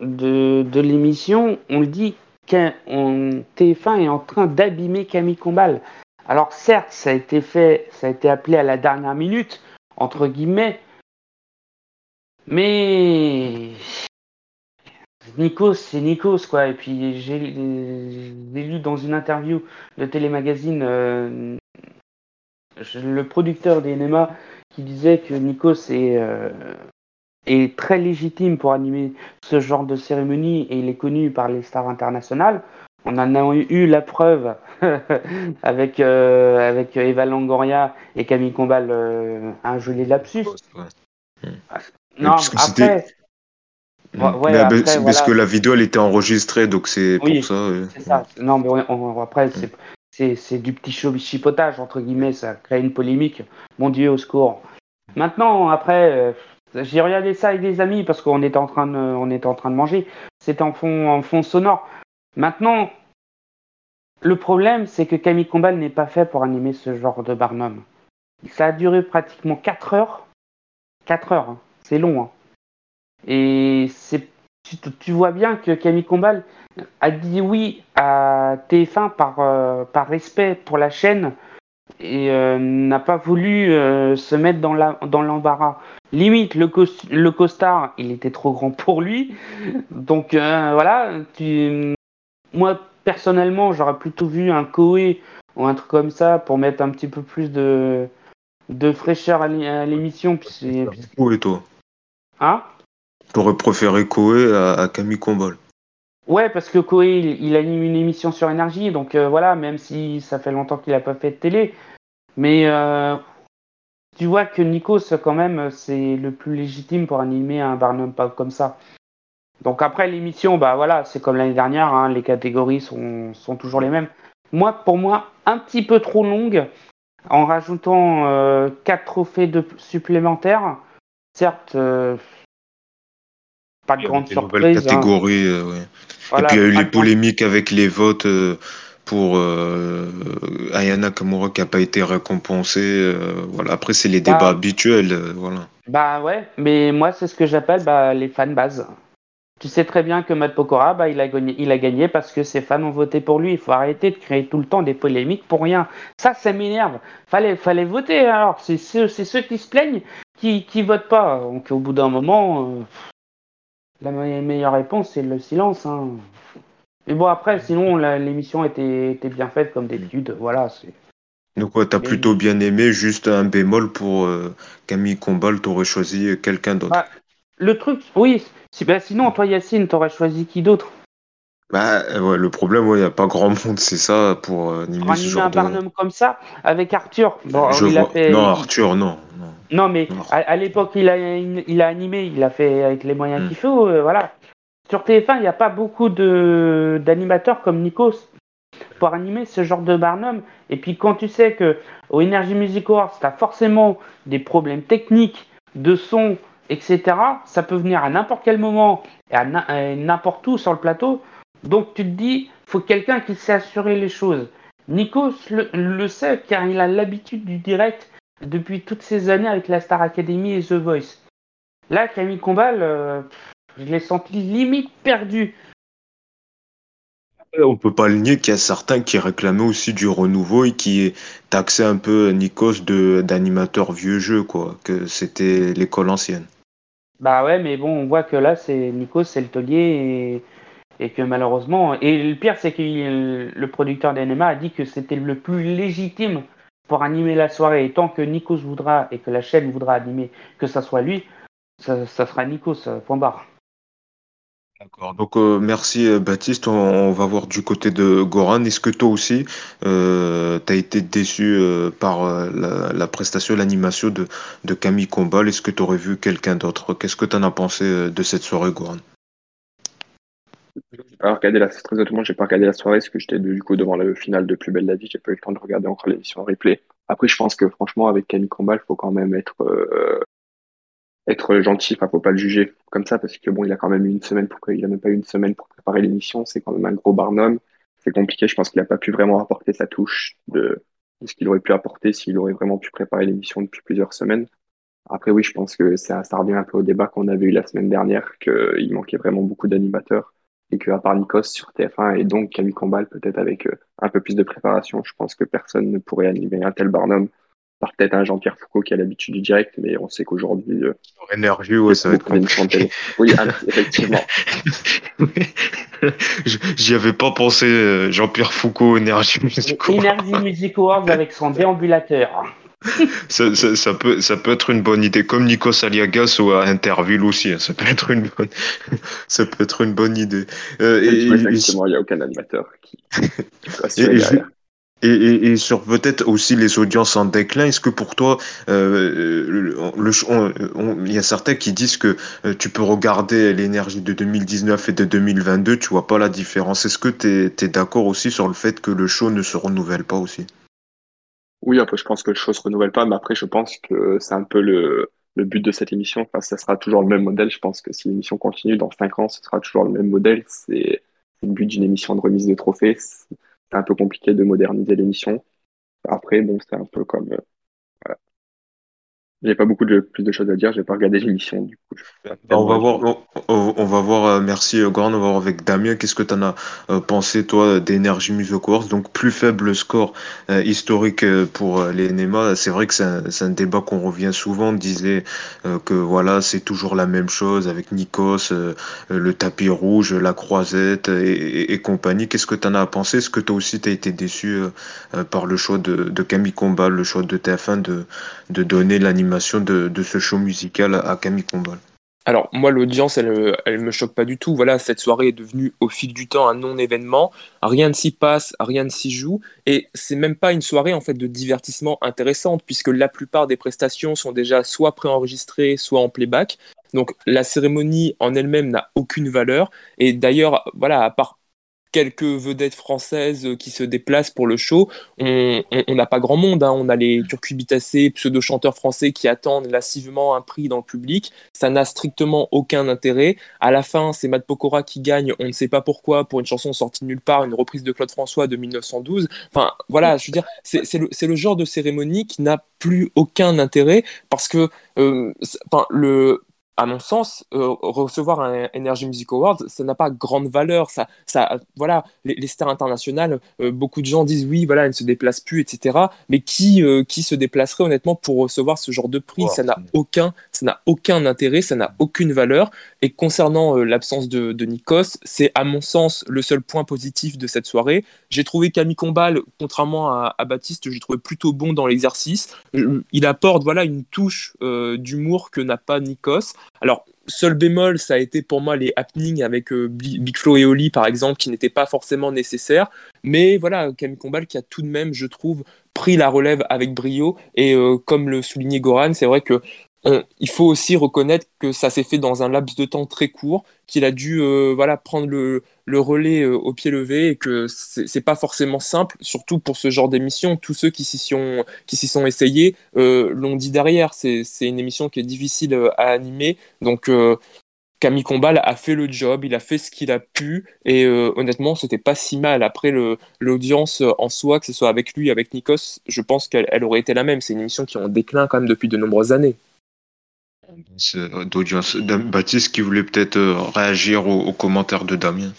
de, l'émission, on le dit qu'un TF1 est en train d'abîmer Camille Combal. Alors certes, ça a été fait, ça a été appelé à la dernière minute, entre guillemets, mais Nikos, c'est Nikos, quoi. Et puis j'ai lu dans une interview de Télémagazine euh, le producteur des NMA qui disait que Nikos est, euh, est très légitime pour animer ce genre de cérémonie et il est connu par les stars internationales. On en a eu la preuve avec, euh, avec Eva Longoria et Camille Combal, euh, un joli lapsus. Non, après. parce que la vidéo elle était enregistrée, donc c'est pour ça. C'est ça. Non, mais après, c'est c'est du petit chipotage, entre guillemets, ça crée une polémique. Mon Dieu, au secours. Maintenant, après, euh, j'ai regardé ça avec des amis parce qu'on était en train de, était en train de manger. C'était en fond, en fond sonore. Maintenant, le problème, c'est que Camille Combal n'est pas fait pour animer ce genre de Barnum. Ça a duré pratiquement 4 heures. 4 heures, hein. c'est long. Hein. Et c'est tu, vois bien que Camille Combal a dit oui à TF1 par, euh, par respect pour la chaîne et euh, n'a pas voulu euh, se mettre dans l'embarras. Limite, le, le costard, il était trop grand pour lui. Donc voilà, moi personnellement, j'aurais plutôt vu un Koé ou un truc comme ça pour mettre un petit peu plus de, de fraîcheur à l'émission. Où est toi Hein? T'aurais préféré Koé à, Camille Combal Ouais, parce que Koé, il, anime une émission sur énergie, donc euh, voilà, même si ça fait longtemps qu'il n'a pas fait de télé. Mais euh, tu vois que Nikos, quand même, c'est le plus légitime pour animer un Barnum Pop comme ça. Donc après l'émission, bah voilà, c'est comme l'année dernière, hein, les catégories sont, sont, toujours les mêmes. moi, pour moi, un petit peu trop longue, en rajoutant euh, quatre trophées de, supplémentaires. Certes, euh, pas de grande surprise. Hein. catégorie, euh, ouais. Et puis il y a eu les polémiques avec les votes pour Ayana Kamura qui n'a pas été récompensée. voilà. Après, c'est les débats bah, habituels. voilà. Bah ouais, mais moi, c'est ce que j'appelle bah, les fans base. Tu sais très bien que Matt Pokora, bah, il, a gagné, il a gagné parce que ses fans ont voté pour lui. Il faut arrêter de créer tout le temps des polémiques pour rien. Ça, ça m'énerve. Fallait, fallait voter. Alors, c'est ceux, ceux qui se plaignent qui, qui votent pas. Donc, au bout d'un moment, euh, la meilleure réponse, c'est le silence. Hein. Mais bon, après, sinon, l'émission était, était, bien faite comme d'habitude. Voilà, c'est. Donc, ouais, t'as plutôt bien aimé, juste un bémol pour euh, Camille Combal, t'aurais choisi quelqu'un d'autre. Ah, le truc, oui, bah, sinon, toi, Yacine, t'aurais choisi qui d'autre? Bah, ouais, le problème, il n'y a pas grand monde, c'est ça, pour euh, animer pour ce genre un Barnum comme ça, avec Arthur. Bon, il a fait... Non, Arthur, non. Non, mais à, l'époque, il a, il a animé, il a fait avec les moyens hmm. qu'il faut, euh, voilà. Sur TF1, il n'y a pas beaucoup de d'animateurs comme Nikos pour animer ce genre de Barnum. Et puis, quand tu sais que au Energy Music Awards, tu as forcément des problèmes techniques, de son, etc. Ça peut venir à n'importe quel moment et à n'importe où sur le plateau. Donc tu te dis, faut quelqu'un qui sait assurer les choses. Nikos le, sait car il a l'habitude du direct depuis toutes ces années avec la Star Academy et The Voice. Là, Camille Combal, euh, je l'ai senti limite perdu. On peut pas le nier qu'il y a certains qui réclamaient aussi du renouveau et qui taxaient un peu Nikos d'animateur vieux jeu, quoi, que c'était l'école ancienne. Bah ouais, mais bon, on voit que là, c'est Nico, c'est le taulier et, que malheureusement. Et le pire, c'est que le producteur d'NMA a dit que c'était le plus légitime pour animer la soirée. Et tant que Nikos voudra et que la chaîne voudra animer, que ça soit lui, ça, sera Nikos, point barre. D'accord. Donc euh, merci euh, Baptiste. On, va voir du côté de Goran. Est-ce que toi aussi, euh, tu as été déçu par la, prestation, l'animation de, de Camille Combal? Est-ce que tu aurais vu quelqu'un d'autre? Qu'est-ce que tu en as pensé de cette soirée, Goran? Pas regardé la très honnêtement, j'ai pas regardé la soirée parce que j'étais du coup devant le final de Plus belle la vie. J'ai pas eu le temps de regarder encore l'émission en replay. Après, je pense que franchement, avec Camille Combal, il faut quand même être être gentil, enfin faut pas le juger comme ça parce que bon, il a quand même eu une semaine pour il a même pas eu une semaine pour préparer l'émission, c'est quand même un gros barnum, c'est compliqué, je pense qu'il a pas pu vraiment apporter sa touche de, ce qu'il aurait pu apporter s'il aurait vraiment pu préparer l'émission depuis plusieurs semaines. Après oui, je pense que ça, ça revient un peu au débat qu'on avait eu la semaine dernière qu'il manquait vraiment beaucoup d'animateurs et que à part Nikos sur TF1 et donc Camille Combal peut-être avec euh, un peu plus de préparation, je pense que personne ne pourrait animer un tel barnum peut-être un Jean-Pierre Foucault qui a l'habitude du direct, mais on sait qu'aujourd'hui. Euh, énergie, ouais, ça va être compliqué. Oui, effectivement. J'y avais pas pensé, euh, Jean-Pierre Foucault, Énergie Music Énergie Music Awards avec son déambulateur. Ça, ça, peut, ça peut être une bonne idée, comme Nikos Aliagas ou à Interville aussi. Hein, ça peut être une bonne, ça peut être une bonne idée. Euh, et, il n'y a aucun animateur qui. et, et, sur peut-être aussi les audiences en déclin, est-ce que pour toi, euh, il y a certains qui disent que euh, tu peux regarder l'énergie de 2019 et de 2022, tu vois pas la différence. Est-ce que tu es, d'accord aussi sur le fait que le show ne se renouvelle pas aussi? Oui, après je pense que le show se renouvelle pas, mais après je pense que c'est un peu le, le but de cette émission. Enfin, ça sera toujours le même modèle. Je pense que si l'émission continue dans 5 ans, ce sera toujours le même modèle. C'est le but d'une émission de remise de trophées un peu compliqué de moderniser l'émission. Après, bon, c'est un peu comme. Euh. J'ai pas beaucoup de plus de choses à dire, j'ai pas regardé l'émission du coup. Bah, on va voir, on, va voir, euh, merci euh, Goran, on va voir avec Damien, qu'est-ce que tu en as pensé toi d'Energy Music Awards, donc plus faible score historique pour les NEMA, c'est vrai que c'est un, débat qu'on revient souvent, on disait que voilà, c'est toujours la même chose avec Nikos, le tapis rouge, la croisette et, compagnie, qu'est-ce que tu en as pensé? Est-ce que toi aussi tu as été déçu par le choix de, de Camille Combal, le choix de TF1 de, de donner l'animation de, ce show musical à Camille Combal alors moi l'audience elle, elle me choque pas du tout. Voilà cette soirée est devenue au fil du temps un non événement. Rien ne s'y passe, rien ne s'y joue et c'est même pas une soirée en fait de divertissement intéressante puisque la plupart des prestations sont déjà soit préenregistrées soit en playback. Donc la cérémonie en elle-même n'a aucune valeur et d'ailleurs voilà à part quelques vedettes françaises qui se déplacent pour le show. On n'a pas grand monde. Hein. On a les turcubitacés, pseudo-chanteurs français qui attendent lassivement un prix dans le public. Ça n'a strictement aucun intérêt. À la fin, c'est Matt Pokora qui gagne. On ne sait pas pourquoi pour une chanson sortie nulle part, une reprise de Claude François de 1912. Enfin, voilà, je veux dire, c'est le, le, genre de cérémonie qui n'a plus aucun intérêt parce que euh, le à mon sens, euh, recevoir un Energy Music Awards, ça n'a pas grande valeur. Ça, ça, voilà, les, stars internationales, euh, beaucoup de gens disent oui, voilà, elles ne se déplacent plus, etc. Mais qui, euh, qui se déplacerait honnêtement pour recevoir ce genre de prix? Ça n'a aucun, ça n'a aucun intérêt, ça n'a aucune valeur. Et concernant l'absence de, Nikos, c'est à mon sens le seul point positif de cette soirée. J'ai trouvé Camille Combal, contrairement à, Baptiste, j'ai trouvé plutôt bon dans l'exercice. Il apporte voilà une touche d'humour que n'a pas Nikos. Alors, seul bémol, ça a été pour moi les happenings avec euh, Big Flo et Oli, par exemple, qui n'étaient pas forcément nécessaires. Mais voilà, Camille Combal qui a tout de même, je trouve, pris la relève avec brio. Et euh, comme le soulignait Goran, c'est vrai que il faut aussi reconnaître que ça s'est fait dans un laps de temps très court, qu'il a dû euh, voilà prendre le, relais euh, au pied levé et que c'est pas forcément simple, surtout pour ce genre d'émission. Tous ceux qui s'y sont, qui s'y sont essayés euh, l'ont dit derrière. C'est une émission qui est difficile à animer, donc Camille Combal a fait le job, il a fait ce qu'il a pu, et honnêtement, c'était pas si mal. Après, l'audience en soi, que ce soit avec lui, avec Nikos, je pense qu'elle aurait été la même. C'est une émission qui est en déclin quand même depuis de nombreuses années. D'audience. Baptiste qui voulait peut-être réagir aux commentaires de Damien.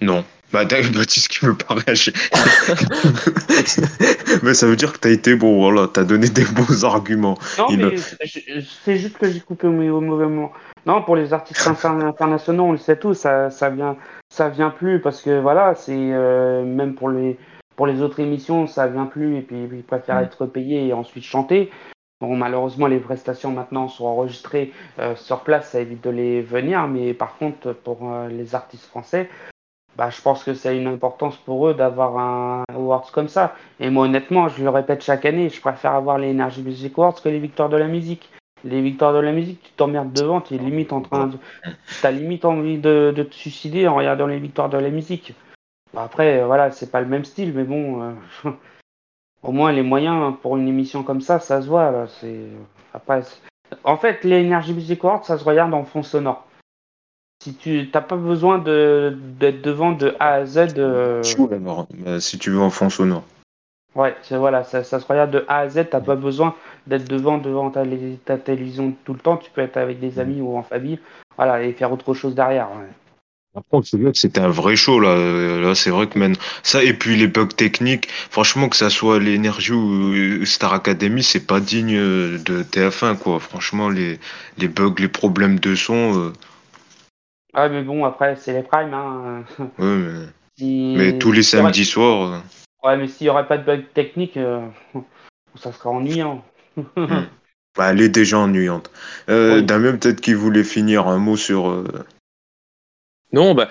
Non. Bah, Baptiste qui veut pas réagir. mais ça veut dire que tu as été bon, voilà, tu as donné des bons arguments. Non, mais c'est juste que j'ai coupé au mauvais moment. Non, pour les artistes internationaux, on le sait tous, ça, ça, vient, ça vient plus parce que voilà, c'est euh, même pour les, pour les autres émissions, ça vient plus et puis ils préfèrent mm. être payés et ensuite chanter. Bon, malheureusement, les prestations maintenant sont enregistrées euh, sur place, ça évite de les venir, mais par contre, pour euh, les artistes français, bah, je pense que c'est une importance pour eux d'avoir un awards comme ça. Et moi, honnêtement, je le répète chaque année, je préfère avoir les Energy Music Awards que les victoires de la musique. Les victoires de la musique, tu t'emmerdes devant, tu es limite en train de... as limite envie de, te suicider en regardant les victoires de la musique. après, voilà, c'est pas le même style, mais bon, euh, au moins les moyens pour une émission comme ça, ça se voit. c'est après, en fait, les Energy Music Awards, ça se regarde en fond sonore si tu n'as pas besoin d'être devant de A à Z. Euh... Si tu veux en fond sonore. Ouais, voilà, ça, ça, se regarde de A à Z, t'as pas besoin d'être devant devant ta, ta, télévision tout le temps, tu peux être avec des amis ou en famille, voilà, et faire autre chose derrière. Ouais. C'est vrai que c'était un vrai show là. Là, c'est vrai que même ça et puis les bugs techniques, franchement que ça soit l'énergie ou Star Academy, c'est pas digne de TF1 quoi. Franchement, les, les bugs, les problèmes de son. Euh, ah, mais bon, après, c'est les primes. Hein. Ouais, mais... tous les samedis soirs. Euh. Ouais, mais s'il n'y aurait pas de bug technique, euh, ça serait ennuyant. Hmm. bah, elle est déjà ennuyante. Euh, Damien, peut-être qu'il voulait finir un mot sur. Euh, non, bah,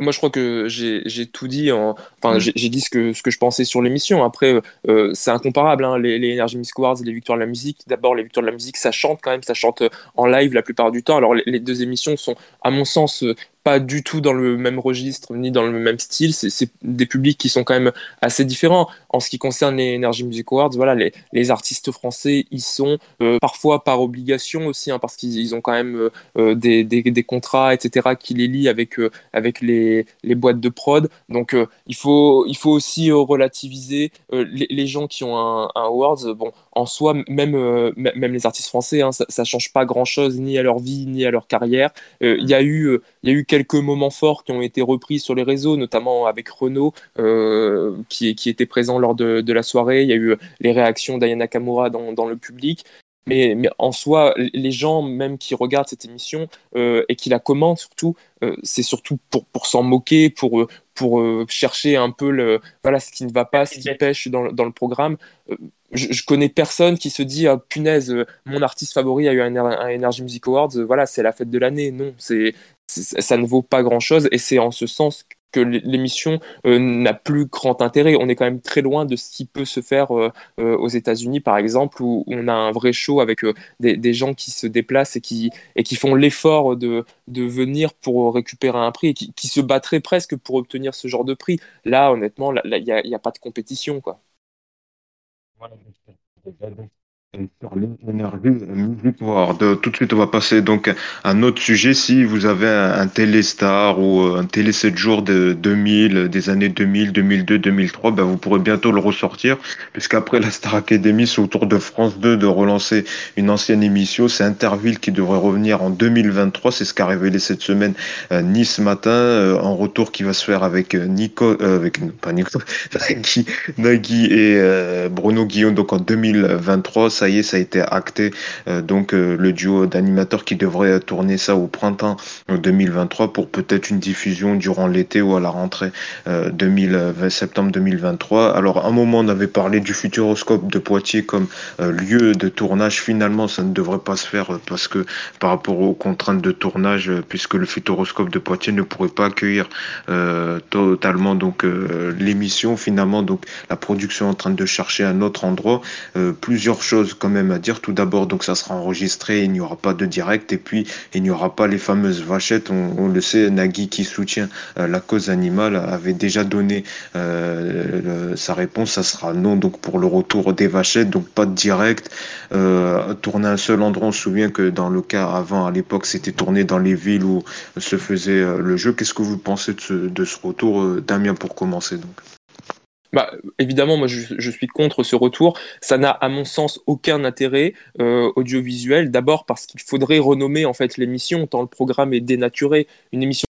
moi je crois que j'ai tout dit. En, enfin, mm. j'ai dit ce que, ce que je pensais sur l'émission. Après, euh, c'est incomparable. Hein, les, les Energy Music Awards et les victoires de la musique. D'abord, les victoires de la musique, ça chante quand même, ça chante en live la plupart du temps. Alors, les, les deux émissions sont, à mon sens, pas du tout dans le même registre ni dans le même style. C'est des publics qui sont quand même assez différents. En ce qui concerne les Energy Music Awards, voilà, les, les artistes français, ils sont euh, parfois par obligation aussi, hein, parce qu'ils ont quand même euh, euh, des, des, des, contrats, etc., qui les lient avec, avec les, les, boîtes de prod. Donc, il, faut, il faut aussi relativiser les, les, gens qui ont un, un awards. Bon, en soi, même, même les artistes français, hein, ça, ça change pas grand-chose ni à leur vie ni à leur carrière. Il y a eu, il y a eu quelques moments forts qui ont été repris sur les réseaux, notamment avec Renault, euh, qui, qui, était présent lors de, de, la soirée. Il y a eu les réactions d'Ayana Kamura dans, dans, le public. Mais, mais, en soi, les gens même qui regardent cette émission euh, et qui la commentent surtout, euh, c'est surtout pour, pour s'en moquer, pour, pour chercher un peu le, voilà, ce qui ne va pas, ce qui pêche dans, dans le programme. Je, je, connais personne qui se dit ah, punaise, mon artiste favori a eu un, Energy Music Awards, voilà, c'est la fête de l'année. Non, c'est ça ne vaut pas grand-chose et c'est en ce sens que l'émission euh, n'a plus grand intérêt. On est quand même très loin de ce qui peut se faire euh, euh, aux États-Unis, par exemple, où, on a un vrai show avec des, gens qui se déplacent et qui, et qui font l'effort de, de venir pour récupérer un prix et qui, se battraient presque pour obtenir ce genre de prix. Là, honnêtement, il n'y a, a, pas de compétition. Quoi Maalesef. Sur l'énergie musique De, tout de suite, on va passer donc à un autre sujet. Si vous avez un, téléstar ou euh, un télé 7 jours de 2000, des années 2000, 2002, 2003, ben vous pourrez bientôt le ressortir, puisqu'après la Star Academy, c'est au tour de France 2 de relancer une ancienne émission. C'est Interville qui devrait revenir en 2023. C'est ce qu'a révélé cette semaine euh, Nice matin, euh, retour qui va se faire avec Nico, avec pas Nico, Nagui, Nagui et Bruno Guillaume, donc en 2023 ça y est, ça a été acté. Euh, donc euh, le duo d'animateurs qui devrait tourner ça au printemps 2023 pour peut-être une diffusion durant l'été ou à la rentrée 2020, euh, septembre 2023. Alors à un moment on avait parlé du Futuroscope de Poitiers comme lieu de tournage. Finalement ça ne devrait pas se faire parce que par rapport aux contraintes de tournage, puisque le Futuroscope de Poitiers ne pourrait pas accueillir totalement donc l'émission finalement donc la production est en train de chercher un autre endroit. plusieurs choses quand même à dire. Tout d'abord, donc ça sera enregistré, il n'y aura pas de direct, et puis il n'y aura pas les fameuses vachettes. On, le sait, Nagui qui soutient euh, la cause animale avait déjà donné euh, sa réponse. Ça sera non donc pour le retour des vachettes, donc pas de direct. Euh, tourner un seul endroit. On se souvient que dans le cas avant, à l'époque, c'était tourné dans les villes où se faisait le jeu. Qu'est-ce que vous pensez de ce, de ce retour, Damien, pour commencer donc? Bah, évidemment, moi je, suis contre ce retour. Ça n'a, à mon sens, aucun intérêt euh, audiovisuel. D'abord parce qu'il faudrait renommer en fait l'émission, tant le programme est dénaturé. Une émission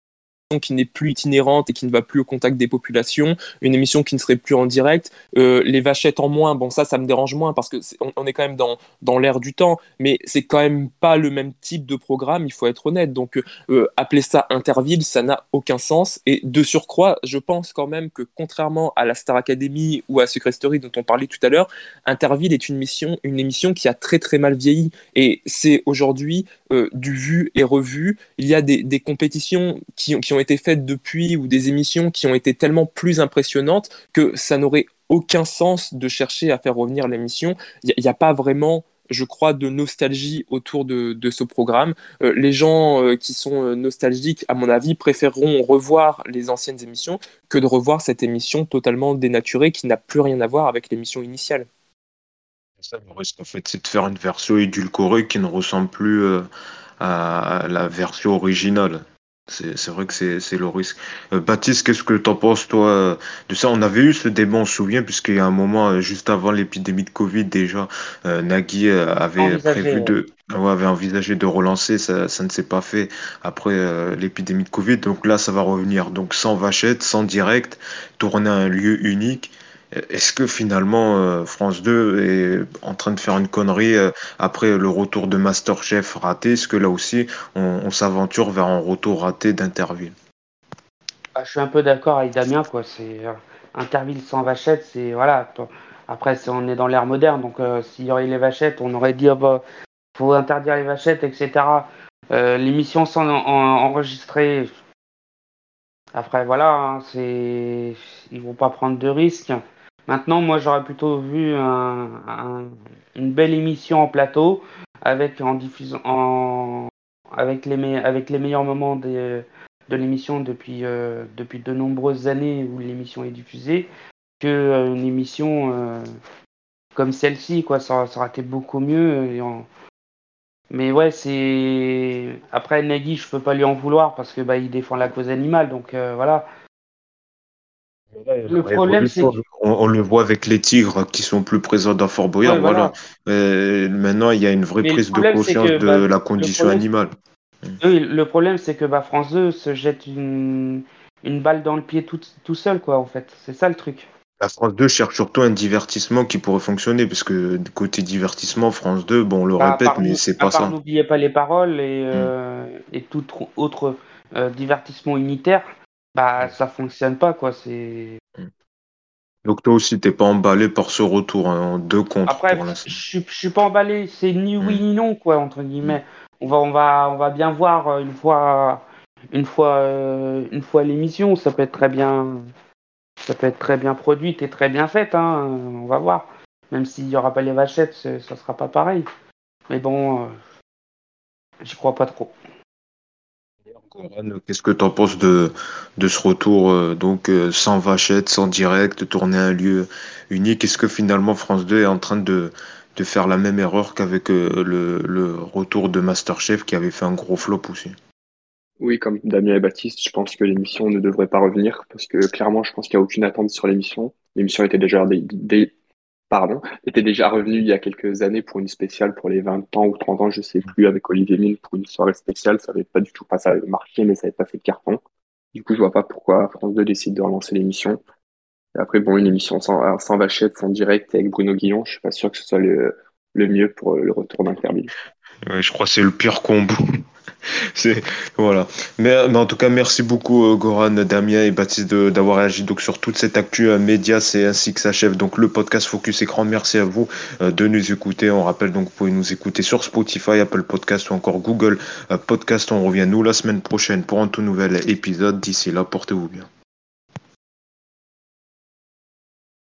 qui n'est plus itinérante et qui ne va plus au contact des populations, une émission qui ne serait plus en direct, euh, les vachettes en moins, bon ça ça me dérange moins parce que est, on, est quand même dans, dans l'air du temps, mais c'est quand même pas le même type de programme, il faut être honnête. Donc euh, appeler ça Interville, ça n'a aucun sens. Et de surcroît, je pense quand même que contrairement à la Star Academy ou à Secret Story dont on parlait tout à l'heure, Interville est une, mission, une émission qui a très très mal vieilli et c'est aujourd'hui euh, du vu et revu. Il y a des, compétitions qui, ont été faites depuis ou des émissions qui ont été tellement plus impressionnantes que ça n'aurait aucun sens de chercher à faire revenir l'émission. Il n'y a, pas vraiment je crois, de nostalgie autour de, ce programme. Euh, les gens euh, qui sont nostalgiques, à mon avis, préféreront revoir les anciennes émissions que de revoir cette émission totalement dénaturée qui n'a plus rien à voir avec l'émission initiale. Ça, le risque, en fait, c'est de faire une version édulcorée qui ne ressemble plus à la version originale. C'est vrai que c'est le risque. Euh, Baptiste, qu'est-ce que tu en penses, toi, de ça? On avait eu ce débat, on se souvient, puisqu'il y a un moment, euh, juste avant l'épidémie de Covid, déjà, euh, Nagui avait prévu de. avait envisagé de relancer, ça, ça ne s'est pas fait après l'épidémie de Covid. Donc là, ça va revenir. Donc sans vachette, sans direct, tourner à un lieu unique. Est-ce que finalement euh, France 2 est en train de faire une connerie euh, après le retour de Masterchef raté? Est-ce que là aussi on, s'aventure vers un retour raté d'Interville ah, Je suis un peu d'accord avec Damien. Quoi. C'est, euh, Interville sans vachette, c'est. Voilà. Après, on est dans l'ère moderne, donc s'il y aurait les vachettes, on aurait dit ah, bah, faut interdire les vachettes, etc. l'émission sans enregistrer. Après, voilà, hein, c'est... ils vont pas prendre de risques. Maintenant, moi, j'aurais plutôt vu une belle émission en plateau avec en diffusant avec les avec les meilleurs moments de l'émission depuis euh, depuis de nombreuses années où l'émission est diffusée que euh, une émission euh, comme celle-ci quoi. Ça, aurait été beaucoup mieux mais ouais c'est après Nagui je peux pas lui en vouloir parce que bah il défend la cause animale donc voilà. Le problème, c'est on, le voit avec les tigres qui sont plus présents dans Fort Boyard. voilà. maintenant, il y a une vraie prise de conscience de bah, la condition animale. le problème, c'est que bah, France 2 se jette une, une balle dans le pied tout, tout seul, quoi, en fait. C'est ça le truc. La France 2 cherche surtout un divertissement qui pourrait fonctionner, parce que côté divertissement, France 2, bon, on le bah, répète, mais c'est pas ça. N'oubliez pas les paroles et, mm. euh, et tout autre euh, divertissement unitaire bah ça fonctionne pas quoi. C'est. Donc toi aussi t'es pas emballé par ce retour hein, en deux contre. Après je, je suis pas emballé, c'est ni oui hmm. ni non quoi entre guillemets. On va on va on va bien voir euh, une fois une fois, euh, une fois l'émission, ça peut être très bien, ça peut être très bien produite et très bien faite. Hein, on va voir. Même s'il n'y aura pas les vachettes, ça sera pas pareil. Mais bon, euh, j'y crois pas trop. Qu'est-ce que tu en penses de, ce retour euh, donc sans vachette, sans direct, tourner un lieu unique? Est-ce que finalement France 2 est en train de, faire la même erreur qu'avec le, le, retour de Masterchef qui avait fait un gros flop aussi? Oui, comme Damien et Baptiste, je pense que l'émission ne devrait pas revenir parce que clairement, je pense qu'il n'y a aucune attente sur l'émission. L'émission était déjà des, pardon, était déjà revenue il y a quelques années pour une spéciale pour les 20 ans ou 30 ans, je sais plus, avec Olivier Mine pour une soirée spéciale. Ça avait pas du tout, pas ça avait marqué, mais ça n'avait pas fait de carton. Du coup, je vois pas pourquoi France 2 décide de relancer l'émission. Après, bon, une émission sans, vachette, sans direct avec Bruno Guillon, je suis pas sûr que ce soit le, le mieux pour le retour d'Interville. Je crois que c'est le pire combo. voilà. Mais, en tout cas, merci beaucoup euh, Goran, Damien et Baptiste d'avoir réagi donc sur toute cette actu euh, média. C'est ainsi que s'achève donc le podcast Focus Écran. Merci à vous euh, de nous écouter. On rappelle donc vous pouvez nous écouter sur Spotify, Apple Podcast ou encore Google Podcast. On revient nous la semaine prochaine pour un tout nouvel épisode. D'ici là, portez-vous bien.